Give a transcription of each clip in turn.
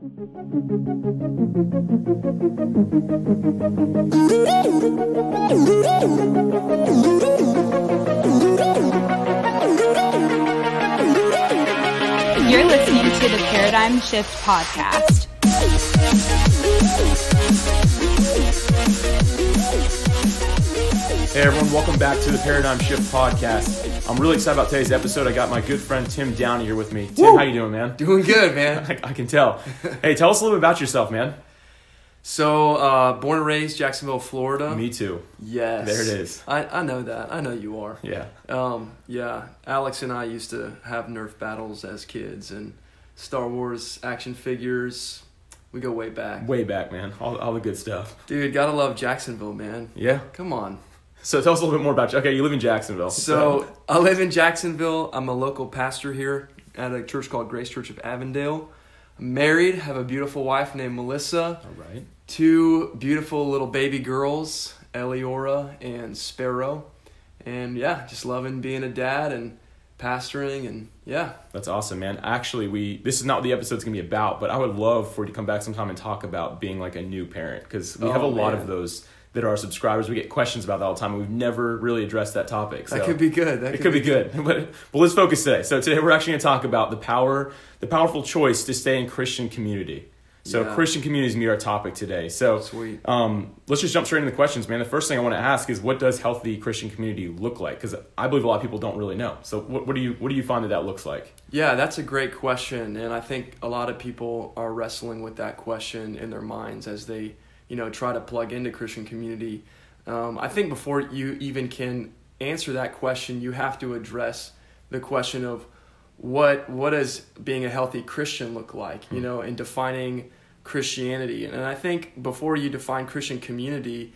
You're listening to the Paradigm Shift Podcast. Hey everyone, welcome back to the Paradigm Shift Podcast. I'm really excited about today's episode. I got my good friend Tim Downey here with me. Tim, Woo! how you doing, man? Doing good, man. I, I can tell. hey, tell us a little bit about yourself, man. So, uh, born and raised Jacksonville, Florida. Me too. Yes. There it is. I, I know that. I know you are. Yeah. Um, yeah. Alex and I used to have Nerf battles as kids and Star Wars action figures. We go way back. Way back, man. All, all the good stuff. Dude, gotta love Jacksonville, man. Yeah. Come on. So tell us a little bit more about you. Okay, you live in Jacksonville. So, I live in Jacksonville. I'm a local pastor here at a church called Grace Church of Avondale. I'm married, have a beautiful wife named Melissa. all right. two beautiful little baby girls, Eliora and Sparrow. And yeah, just loving being a dad and pastoring and yeah. That's awesome, man. Actually, we this is not what the episode's gonna be about, but I would love for you to come back sometime and talk about being like a new parent because we Oh, have a oh, lot of those that are subscribers. We get questions about that all the time, and we've never really addressed that topic. That could be good. That it could be good, but but let's focus today. So today we're actually going to talk about the power, the powerful choice to stay in Christian community. So Yeah. Christian community is gonna be our topic today. So Sweet. um, let's just jump straight into the questions, man. The first thing I want to ask is, what does healthy Christian community look like? Because I believe a lot of people don't really know. So what, what do you what do you find that that looks like? Yeah, that's a great question, and I think a lot of people are wrestling with that question in their minds as they, you know, try to plug into Christian community. Um, I think before you even can answer that question, you have to address the question of what what does being a healthy Christian look like, you know, in defining Christianity. And I think before you define Christian community,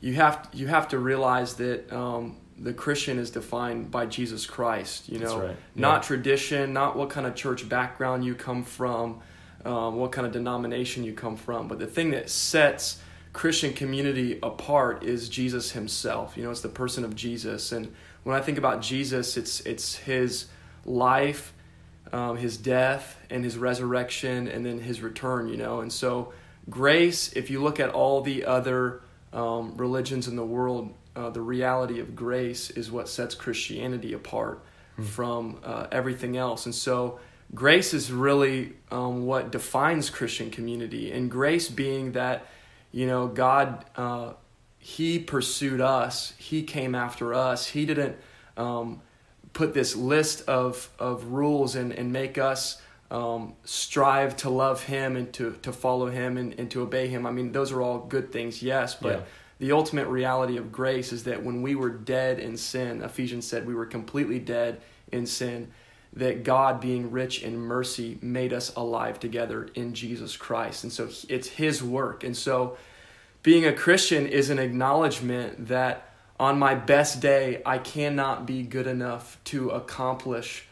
you have you have to realize that um, the Christian is defined by Jesus Christ. You know, right. not tradition, not what kind of church background you come from, um, what kind of denomination you come from, but the thing that sets Christian community apart is Jesus Himself. You know, it's the person of Jesus, and when I think about Jesus, it's it's His life, um, His death, and His resurrection, and then His return. You know, and so grace. If you look at all the other um, religions in the world, uh, the reality of grace is what sets Christianity apart from uh, everything else. And so, grace is really um, what defines Christian community. And grace being that, you know, God, uh, He pursued us, He came after us, He didn't um, put this list of, of rules and, and make us. Um, strive to love him and to, to follow him and, and to obey him. I mean, those are all good things, yes, but Yeah. the ultimate reality of grace is that when we were dead in sin, Ephesians said we were completely dead in sin, that God, being rich in mercy, made us alive together in Jesus Christ. And so it's His work. And so being a Christian is an acknowledgement that on my best day, I cannot be good enough to accomplish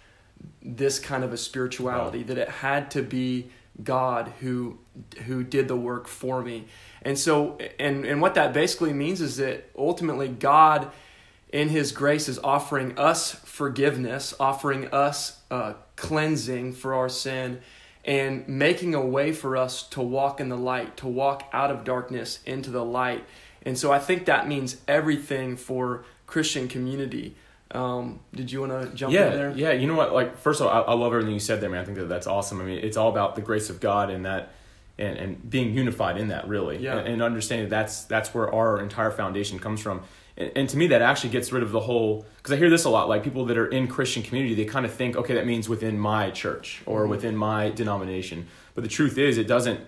this kind of a spirituality that it had to be God who who did the work for me. And so and and what that basically means is that ultimately God in his grace is offering us forgiveness, offering us uh, cleansing for our sin and making a way for us to walk in the light, to walk out of darkness into the light. And so I think that means everything for Christian community. Um, did you want to jump yeah, in there? Yeah, you know what? Like, first of all, I, I love everything you said there, man. I think that that's awesome. I mean, it's all about the grace of God and that, and, and being unified in that, really, Yeah. and, and understanding that's that's where our entire foundation comes from. And, and to me, that actually gets rid of the whole because I hear this a lot. Like people that are in Christian community, they kind of think, okay, that means within my church or Mm-hmm. within my denomination. But the truth is, it doesn't.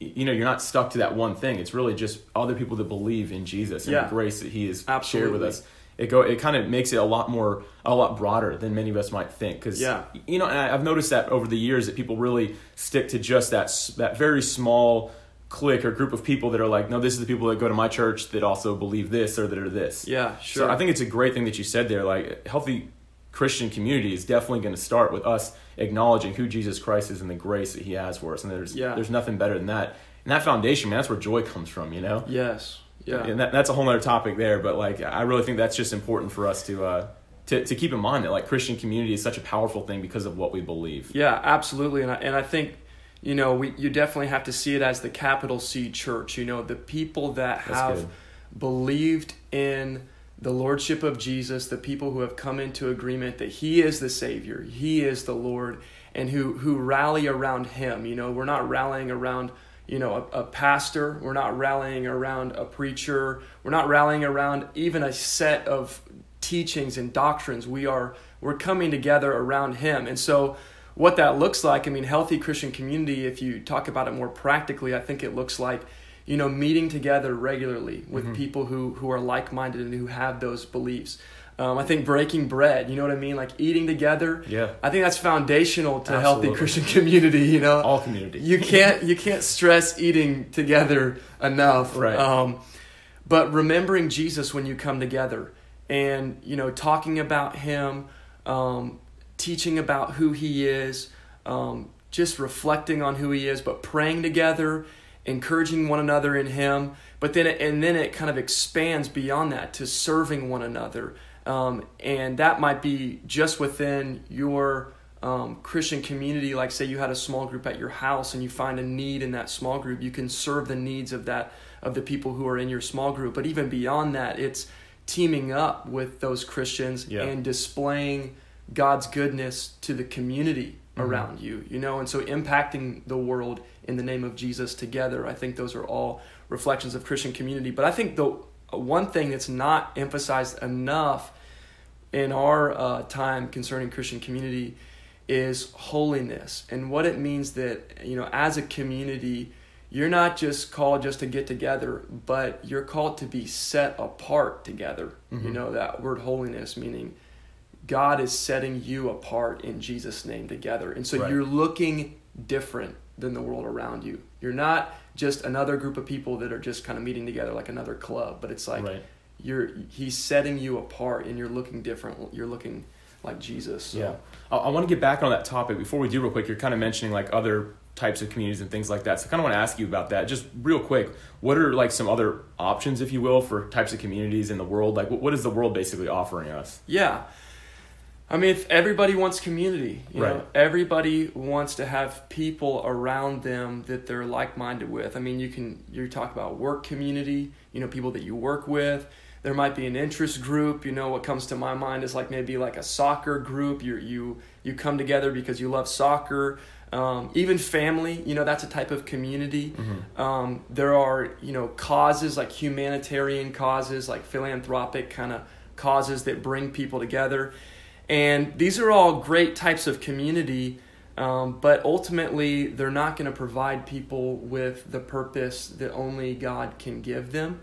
You know, you're not stuck to that one thing. It's really just other people that believe in Jesus and Yeah. the grace that He has shared Absolutely. with us it go it kind of makes it a lot more a lot broader than many of us might think because Yeah. you know and I, I've noticed that over the years that people really stick to just that that very small clique or group of people that are like no this is the people that go to my church that also believe this or that are this Yeah, sure. so I think it's a great thing that you said there like healthy Christian community is definitely going to start with us acknowledging who Jesus Christ is and the grace that He has for us and there's Yeah. there's nothing better than that and that foundation man that's where joy comes from you know Yes. Yeah. and that, that's a whole other topic there but like i really think that's just important for us to uh to, to keep in mind that like christian community is such a powerful thing because of what we believe Yeah, absolutely, and I, and I think you know, we you definitely have to see it as the capital C church. You know, the people that That's have good. believed in the lordship of Jesus, the people who have come into agreement that he is the savior, he is the Lord and who who rally around him. You know, we're not rallying around you know a, a pastor, we're not rallying around a preacher, we're not rallying around even a set of teachings and doctrines. We are we're coming together around him. And so what that looks like, I mean, healthy Christian community, if you talk about it more practically, I think it looks like, you know, meeting together regularly with Mm-hmm. people who, who are like minded and who have those beliefs. Um, I think breaking bread, you know what I mean? Like eating together. Yeah. I think that's foundational to healthy Christian community, you know? All community. you can't you can't stress eating together enough Right. um, but remembering jesus when you come together and you know talking about him um, teaching about who he is um, just reflecting on who he is but praying together encouraging one another in him but then it, and then it kind of expands beyond that to serving one another um, and that might be just within your um, Christian community, like say you had a small group at your house and you find a need in that small group, you can serve the needs of that of the people who are in your small group. But even beyond that, it's teaming up with those Christians Yeah. and displaying God's goodness to the community mm-hmm. around you, you know, and so impacting the world in the name of Jesus together. I think those are all reflections of Christian community. But I think the uh, one thing that's not emphasized enough in our uh, time concerning Christian community is holiness and what it means that you know as a community you're not just called just to get together but you're called to be set apart together you mm-hmm. know that word holiness meaning god is setting you apart in jesus name together and so Right. you're looking different than the world around you you're not just another group of people that are just kind of meeting together like another club but it's like Right. you're he's setting you apart and you're looking different you're looking like jesus so. Yeah. I, I want to get back on that topic. Before we do, real quick, you're kind of mentioning like other types of communities and things like that. So I kind of want to ask you about that. Just real quick, what are like some other options, if you will, for types of communities in the world? Like, what, what is the world basically offering us? Yeah. I mean, if everybody wants community, you know, everybody wants to have people around them that they're like-minded with. I mean, you can you talk about work community, you know, people that you work with. There might be an interest group. You know, what comes to my mind is like maybe like a soccer group. You you you come together because you love soccer. Um, even family, you know, that's a type of community. Um, there are you know causes like humanitarian causes, like philanthropic kind of causes that bring people together. And these are all great types of community, um, but ultimately, they're not going to provide people with the purpose that only God can give them.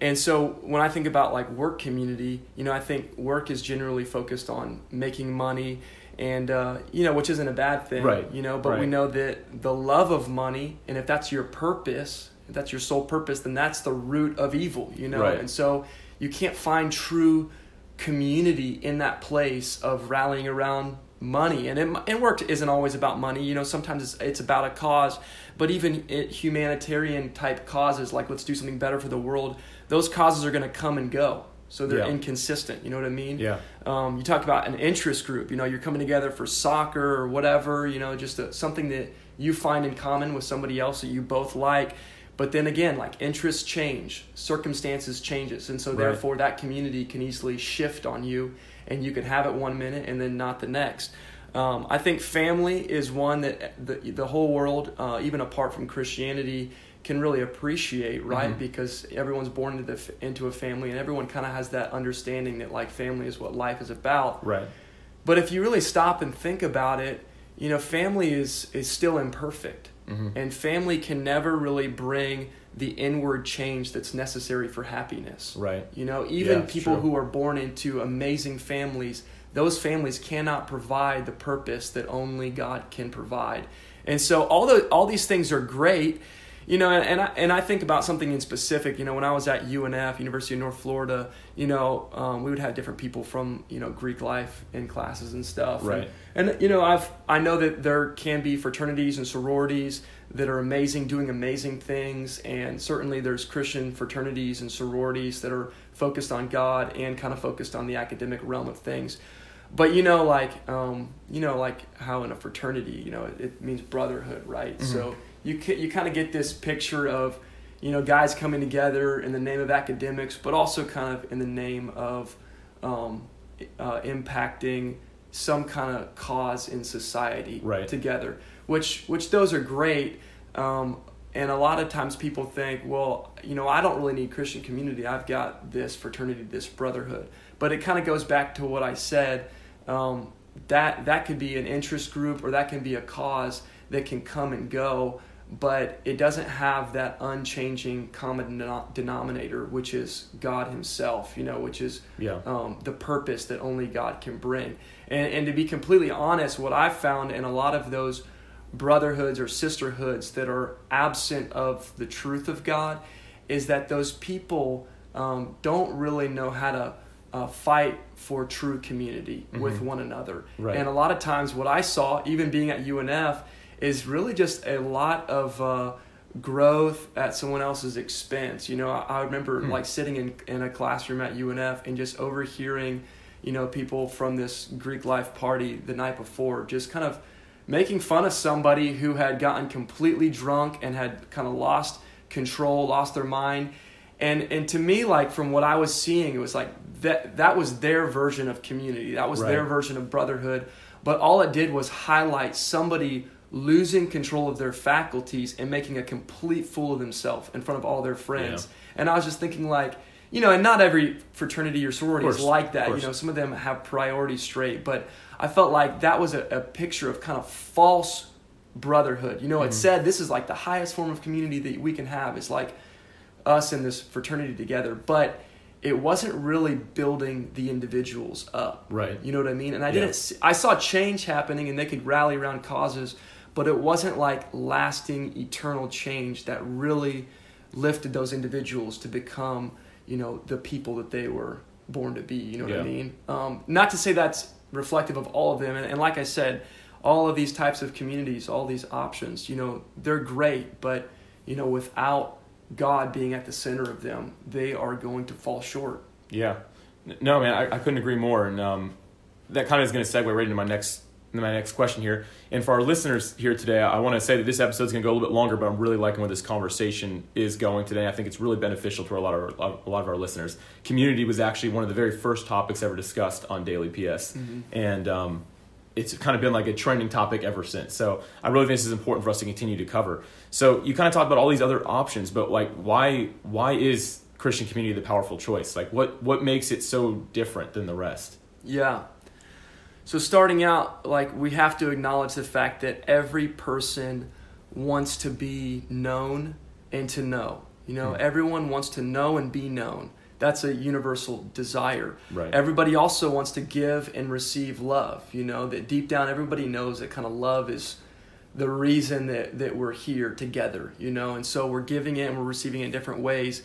And so, when I think about like work community, you know, I think work is generally focused on making money, and uh, you know, which isn't a bad thing, Right. You know, but we know that the love of money, and if that's your purpose, if that's your sole purpose, then that's the root of evil, you know. Right. And so, you can't find true community in that place of rallying around money. And it, and work isn't always about money. You know sometimes it's, it's about a cause. But even it, humanitarian type causes like let's do something better for the world those causes are going to come and go. So they're Yeah. inconsistent. You know what i mean? Yeah. um, you talk about an interest group. You know you're coming together for soccer or whatever you know just a, something that you find in common with somebody else that you both like but then again like interests change circumstances changes and so Right. therefore that community can easily shift on you and you can have it one minute and then not the next um, i think family is one that the, the whole world uh, even apart from christianity can really appreciate right Mhm. because everyone's born into, the, into a family and everyone kind of has that understanding that like family is what life is about Right. but if you really stop and think about it, you know, family is is still imperfect. Mhm. And family can never really bring the inward change that's necessary for happiness. Right. You know, even Yeah, people true. who are born into amazing families, those families cannot provide the purpose that only God can provide. And so all the all these things are great, you know, and I and I think about something in specific. You know, when I was at UNF, University of North Florida, you know, um, we would have different people from you know Greek life in classes and stuff. Right. And, and you know, I've I know that there can be fraternities and sororities that are amazing, doing amazing things, and certainly there's Christian fraternities and sororities that are focused on God and kind of focused on the academic realm of things. but you know, like um, you know, like how in a fraternity, you know, it, it means brotherhood, right? Mm-hmm. So you you kind of get this picture of you know guys coming together in the name of academics, but also kind of in the name of um, uh, impacting some kind of cause in society Right. together. Which which those are great. Um, and a lot of times people think, well, you know, I don't really need Christian community. I've got this fraternity, this brotherhood. But it kind of goes back to what I said. Um, that that could be an interest group or that can be a cause that can come and go, but it doesn't have that unchanging common denom- denominator, which is God Himself. You know, which is Yeah. um, the purpose that only God can bring. And, and to be completely honest, what I've found in a lot of those brotherhoods or sisterhoods that are absent of the truth of God is that those people um, don't really know how to uh, fight for true community with one another. Right. And a lot of times, what I saw, even being at UNF, is really just a lot of uh, growth at someone else's expense. You know, I, I remember like sitting in, in a classroom at UNF and just overhearing, you know, people from this Greek life party the night before just kind of making fun of somebody who had gotten completely drunk and had kind of lost control, lost their mind. And and to me, like from what I was seeing, it was like that that was their version of community. That was their version of brotherhood. But all it did was highlight somebody losing control of their faculties and making a complete fool of themselves in front of all their friends. And I was just thinking like, you know, and not every fraternity or sorority is like that. You know, some of them have priorities straight, but I felt like that was a, a picture of kind of false brotherhood. You know, Mm-hmm. it said this is like the highest form of community that we can have. It's like us in this fraternity together, but it wasn't really building the individuals up. Right. You know what I mean? And I Yeah. didn't. I saw change happening, and they could rally around causes, but it wasn't like lasting, eternal change that really lifted those individuals to become, you know, the people that they were born to be. You know what Yeah. I mean? Um, not to say that's reflective of all of them, and, and like I said, all of these types of communities, all these options, you know, they're great, but you know, without God being at the center of them, they are going to fall short. Yeah. No, man, I, I couldn't agree more. And um, that kind of is going to segue right into my next my next question here. And for our listeners here today, I want to say that this episode is going to go a little bit longer, but I'm really liking where this conversation is going today. I think it's really beneficial to a lot of our, a lot of our listeners. Community was actually one of the very first topics ever discussed on Daily PS, and um, it's kind of been like a trending topic ever since. So I really think this is important for us to continue to cover. So you kind of talked about all these other options, but like why why is Christian community the powerful choice? Like what what makes it so different than the rest? Yeah. So starting out, like we have to acknowledge the fact that every person wants to be known and to know. You know, Hmm. everyone wants to know and be known. That's a universal desire. Right. Everybody also wants to give and receive love. You know, that deep down everybody knows that kind of love is the reason that, that we're here together, you know, and so we're giving it and we're receiving it in different ways.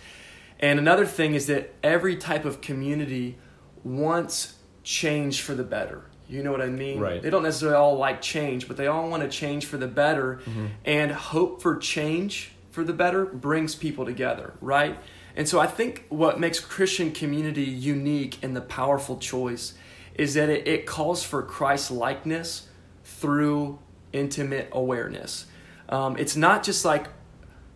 And another thing is that every type of community wants change for the better. You know what I mean? Right. They don't necessarily all like change, but they all want to change for the better. Mm-hmm. And hope for change for the better brings people together, right? And so I think what makes Christian community unique and the powerful choice is that it, it calls for Christ likeness through intimate awareness. Um, it's not just like,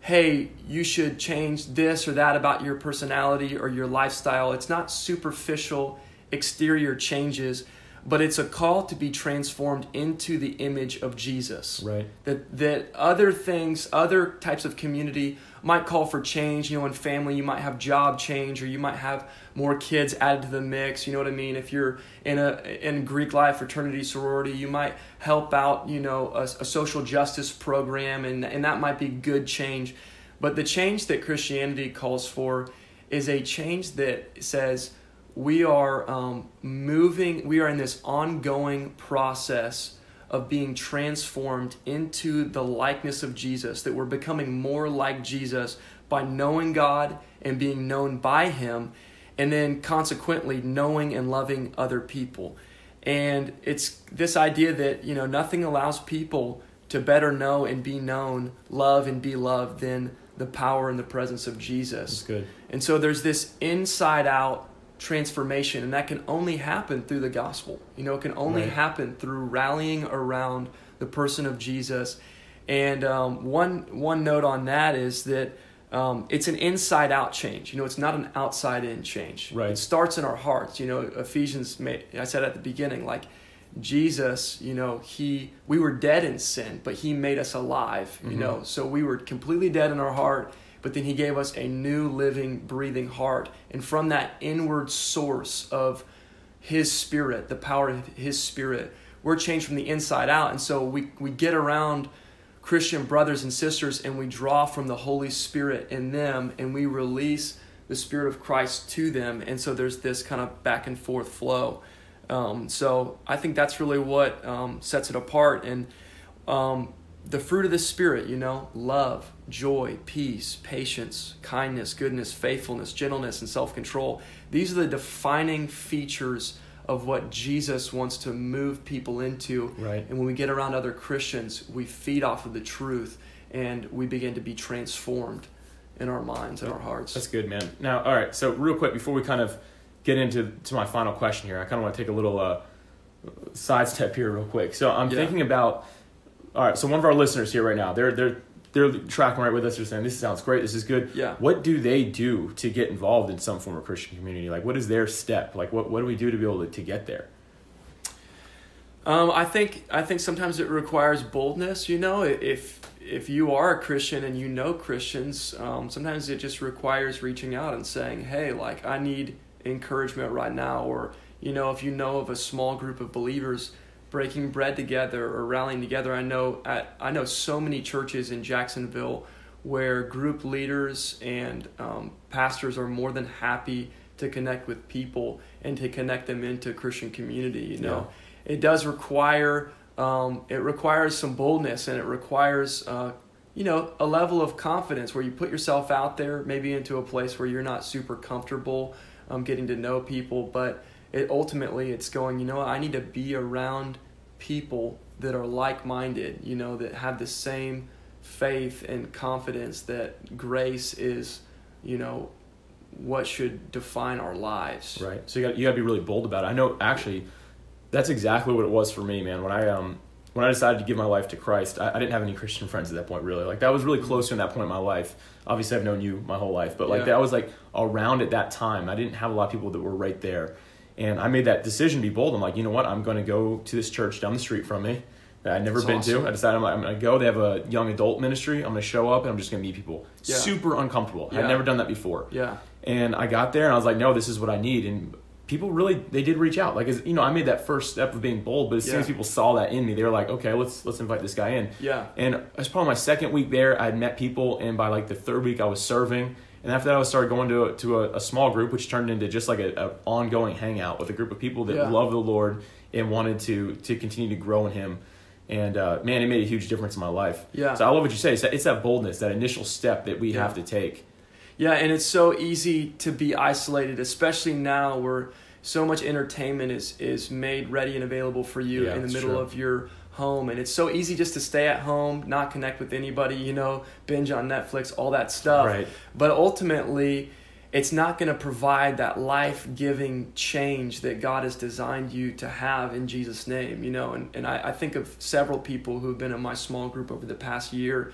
hey, you should change this or that about your personality or your lifestyle. It's not superficial exterior changes, but it's a call to be transformed into the image of Jesus. Right. That that other things, other types of community might call for change. You know, in family, you might have job change, or you might have more kids added to the mix. You know what I mean? If you're in a in Greek life fraternity sorority, you might help out. You know, a, a social justice program, and and that might be good change. But the change that Christianity calls for is a change that says we are um, moving. We are in this ongoing process of being transformed into the likeness of Jesus, that we're becoming more like Jesus by knowing God and being known by Him, and then consequently knowing and loving other people. And it's this idea that, you know, nothing allows people to better know and be known, love and be loved than the power and the presence of Jesus. That's good. And so there's this inside out transformation and that can only happen through the gospel. You know it can only Right. happen through rallying around the person of jesus. And um, one one note on that is that um, it's an inside out change. You know it's not an outside in change. Right. it starts in our hearts. You know ephesians made, i said at the beginning like jesus you know he we were dead in sin but he made us alive you know. So we were completely dead in our heart but then he gave us a new living breathing heart. And from that inward source of his spirit the power of his spirit we're changed from the inside out. And so we, we get around christian brothers and sisters and we draw from the holy spirit in them and we release the spirit of christ to them. And so there's this kind of back and forth flow. Um, so i think that's really what um, sets it apart. And um, the fruit of the spirit you know love joy peace patience kindness goodness faithfulness gentleness and self-control these are the defining features of what jesus wants to move people into Right. and when we get around other christians we feed off of the truth and we begin to be transformed in our minds and our hearts That's good, man. Now, all right. So, real quick before we kind of get into to my final question here, I kind of want to take a little uh, sidestep here, real quick. So, I'm Yeah. thinking about. All right. So, one of our listeners here right now, they're they're they're tracking right with us. They're saying this sounds great. This is good. Yeah. What do they do to get involved in some form of Christian community? Like, what is their step? Like, what what do we do to be able to, to get there? Um, I think I think sometimes it requires boldness. You know, if if you are a Christian and you know Christians, um, sometimes it just requires reaching out and saying, "Hey, like I need encouragement right now," or you know, if you know of a small group of believers breaking bread together or rallying together. I know at I know so many churches in Jacksonville where group leaders and um, pastors are more than happy to connect with people and to connect them into Christian community. You know it does require um, it requires some boldness and it requires uh, you know a level of confidence where you put yourself out there maybe into a place where you're not super comfortable um, getting to know people but it ultimately it's going you know i need to be around people that are like-minded you know that have the same faith and confidence that grace is you know what should define our lives Right. So you got you got to be really bold about it. I know actually that's exactly what it was for me, man. When I um when I decided to give my life to Christ, I, I didn't have any Christian friends at that point really. Like that was really close to in that point in my life. Obviously I've known you my whole life, but like Yeah. that was like around at that time. I didn't have a lot of people that were right there. And I made that decision to be bold. I'm like, you know what? I'm going to go to this church down the street from me that I'd never That's been awesome. to. I decided I'm, like, I'm going to go. They have a young adult ministry. I'm going to show up and I'm just going to meet people. Yeah. Super uncomfortable. Yeah. I'd never done that before. yeah And I got there and I was like, no, this is what I need. And people really, they did reach out. Like, as, you know, I made that first step of being bold, but as soon as people saw that in me, they were like, okay, let's let's invite this guy in. Yeah. And it's probably my second week there. I had met people, and by like the third week, I was serving. And after that, I started going to a, to a, a small group, which turned into just like a, a ongoing hangout with a group of people that Yeah. love the Lord and wanted to to continue to grow in Him. And uh, man, it made a huge difference in my life. Yeah. So I love what you say. It's that, it's that boldness, that initial step that we Yeah. have to take. Yeah, and it's so easy to be isolated, especially now where so much entertainment is is made ready and available for you Yeah, in the middle true. of your home and it's so easy just to stay at home, not connect with anybody, you know, binge on Netflix, all that stuff. Right. But ultimately, it's not going to provide that life-giving change that God has designed you to have in Jesus' name, you know. And, and I, I think of several people who've been in my small group over the past year,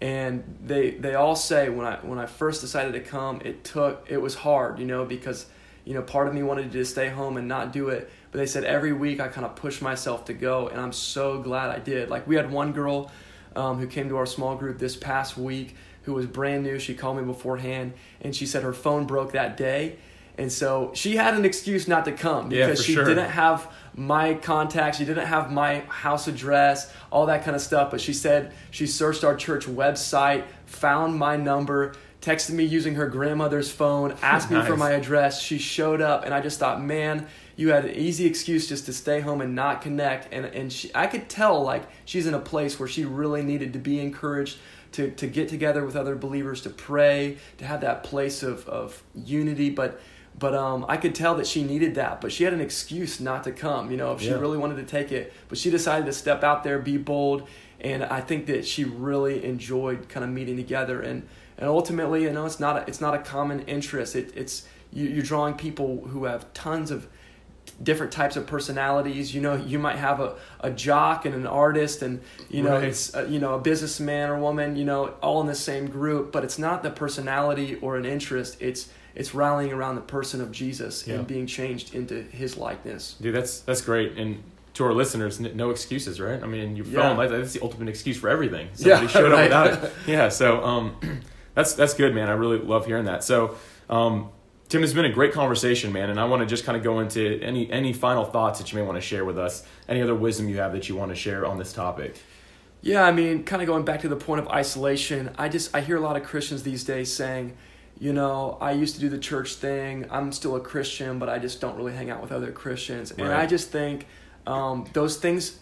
and they they all say when I when I first decided to come, it took it was hard, you know, because you know part of me wanted to stay home and not do it, but they said every week I kind of pushed myself to go, and I'm so glad I did. Like we had one girl um, who came to our small group this past week who was brand new. She called me beforehand, and she said her phone broke that day. And so she had an excuse not to come because for she sure. didn't have my contact, she didn't have my house address, all that kind of stuff. But she said she searched our church website, found my number, texted me using her grandmother's phone, asked me for my address. She showed up, and I just thought, man, you had an easy excuse just to stay home and not connect. And and she, I could tell like she's in a place where she really needed to be encouraged. To, to get together with other believers to pray to have that place of, of unity but but um, I could tell that she needed that, but she had an excuse not to come. You know, if she Yeah. really wanted to take it, but she decided to step out there, be bold, and I think that she really enjoyed kind of meeting together. And and ultimately, you know, it's not a, it's not a common interest. It, it's you, you're drawing people who have tons of different types of personalities. You know, you might have a, a jock and an artist, and you know, Right. it's a, you know a businessman or woman. You know, all in the same group. But it's not the personality or an interest. It's it's rallying around the person of Jesus Yeah. and being changed into His likeness. Dude, that's that's great. And to our listeners, n- no excuses, right? I mean, your Yeah. phone, like, that's the ultimate excuse for everything. Yeah, showed right. up without it. Yeah, so um, that's that's good, man. I really love hearing that. So, um, Tim, it's been a great conversation, man, and I want to just kind of go into any any final thoughts that you may want to share with us. Any other wisdom you have that you want to share on this topic? Yeah, I mean, kind of going back to the point of isolation, I just I hear a lot of Christians these days saying, you know, I used to do the church thing. I'm still a Christian, but I just don't really hang out with other Christians. And I just think um, those things,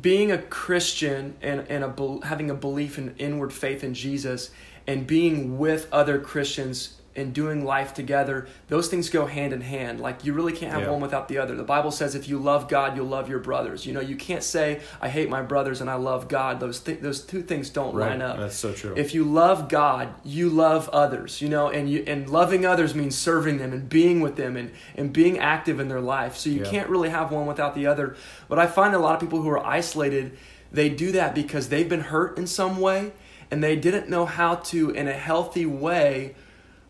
being a Christian and and a having a belief in inward faith in Jesus, and being with other Christians and doing life together, those things go hand in hand. Like you really can't have Yeah. one without the other. The Bible says if you love God, you'll love your brothers. You know, you can't say I hate my brothers and I love God. Those th- those two things don't line up. That's so true. If you love God, you love others, you know, and you and loving others means serving them and being with them and, and being active in their life. So you Yeah. can't really have one without the other. But I find a lot of people who are isolated, they do that because they've been hurt in some way and they didn't know how to in a healthy way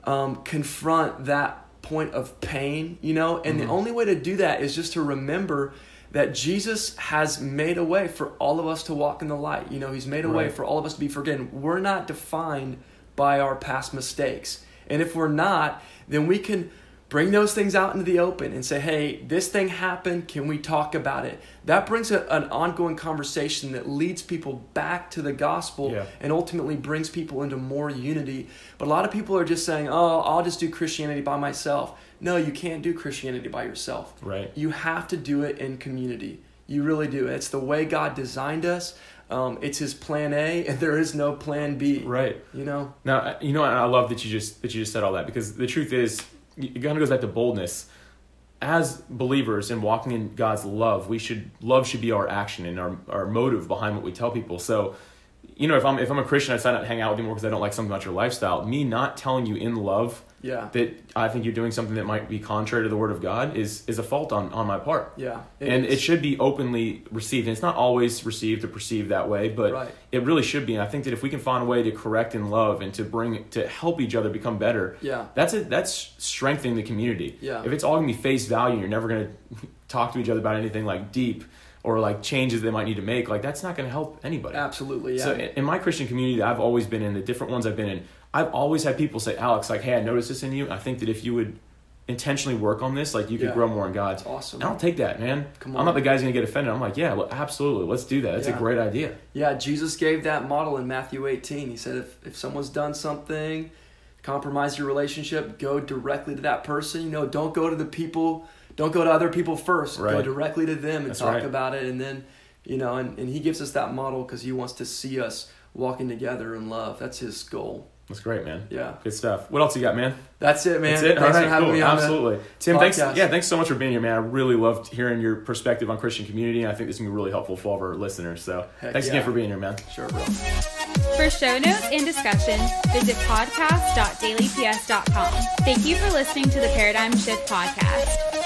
um, confront that point of pain, you know? And the only way to do that is just to remember that Jesus has made a way for all of us to walk in the light. You know, He's made a way for all of us to be forgiven. We're not defined by our past mistakes. And if we're not, then we can bring those things out into the open and say, hey, this thing happened. Can we talk about it? That brings a, an ongoing conversation that leads people back to the gospel Yeah. and ultimately brings people into more unity. But a lot of people are just saying, oh, I'll just do Christianity by myself. No, you can't do Christianity by yourself. Right. You have to do it in community. You really do. It's the way God designed us. Um, it's His plan A, and there is no plan B. Right. You know. Now, uh, you know, I love that you just that you just said all that because the truth is, it kind of goes back to boldness. As believers and walking in God's love, we should love should be our action and our, our motive behind what we tell people. So, you know, if I'm if I'm a Christian, I decide not to hang out with you more because I don't like something about your lifestyle. Me not telling you in love Yeah. that I think you're doing something that might be contrary to the Word of God is is a fault on on my part. Yeah. and is. it should be openly received. And it's not always received or perceived that way, but Right. it really should be. And I think that if we can find a way to correct and love and to bring to help each other become better, Yeah. that's it. That's strengthening the community. Yeah. If it's all gonna be face value, and you're never gonna talk to each other about anything like deep or like changes they might need to make. Like that's not gonna help anybody. Absolutely. Yeah. So in in my Christian community that I've always been in, the different ones I've been in, I've always had people say, Alex, like, hey, I noticed this in you. I think that if you would intentionally work on this, like you could Yeah. grow more in God. That's awesome. I don't take that, man. Come on. I'm not the guy's gonna get offended. I'm like, yeah, well, absolutely, let's do that. That's Yeah. a great idea. Yeah, Jesus gave that model in Matthew 18. He said, if, if someone's done something, compromise your relationship, go directly to that person. You know, don't go to the people, don't go to other people first. Go directly to them and That's talk right. about it. And then, you know, and, and he gives us that model because he wants to see us walking together in love. That's his goal. That's great, man. Yeah. Good stuff. What else you got, man? That's it, man. That's it. Thanks All right, for having cool. me on the Absolutely, Tim. Thanks. Yeah, thanks so much for being here, man. I really loved hearing your perspective on Christian community, I think this is gonna be really helpful for all of our listeners. So, Heck thanks yeah. again for being here, man. Sure, bro. For show notes and discussion, visit podcast.dailyps.com. Thank you for listening to the Paradigm Shift Podcast.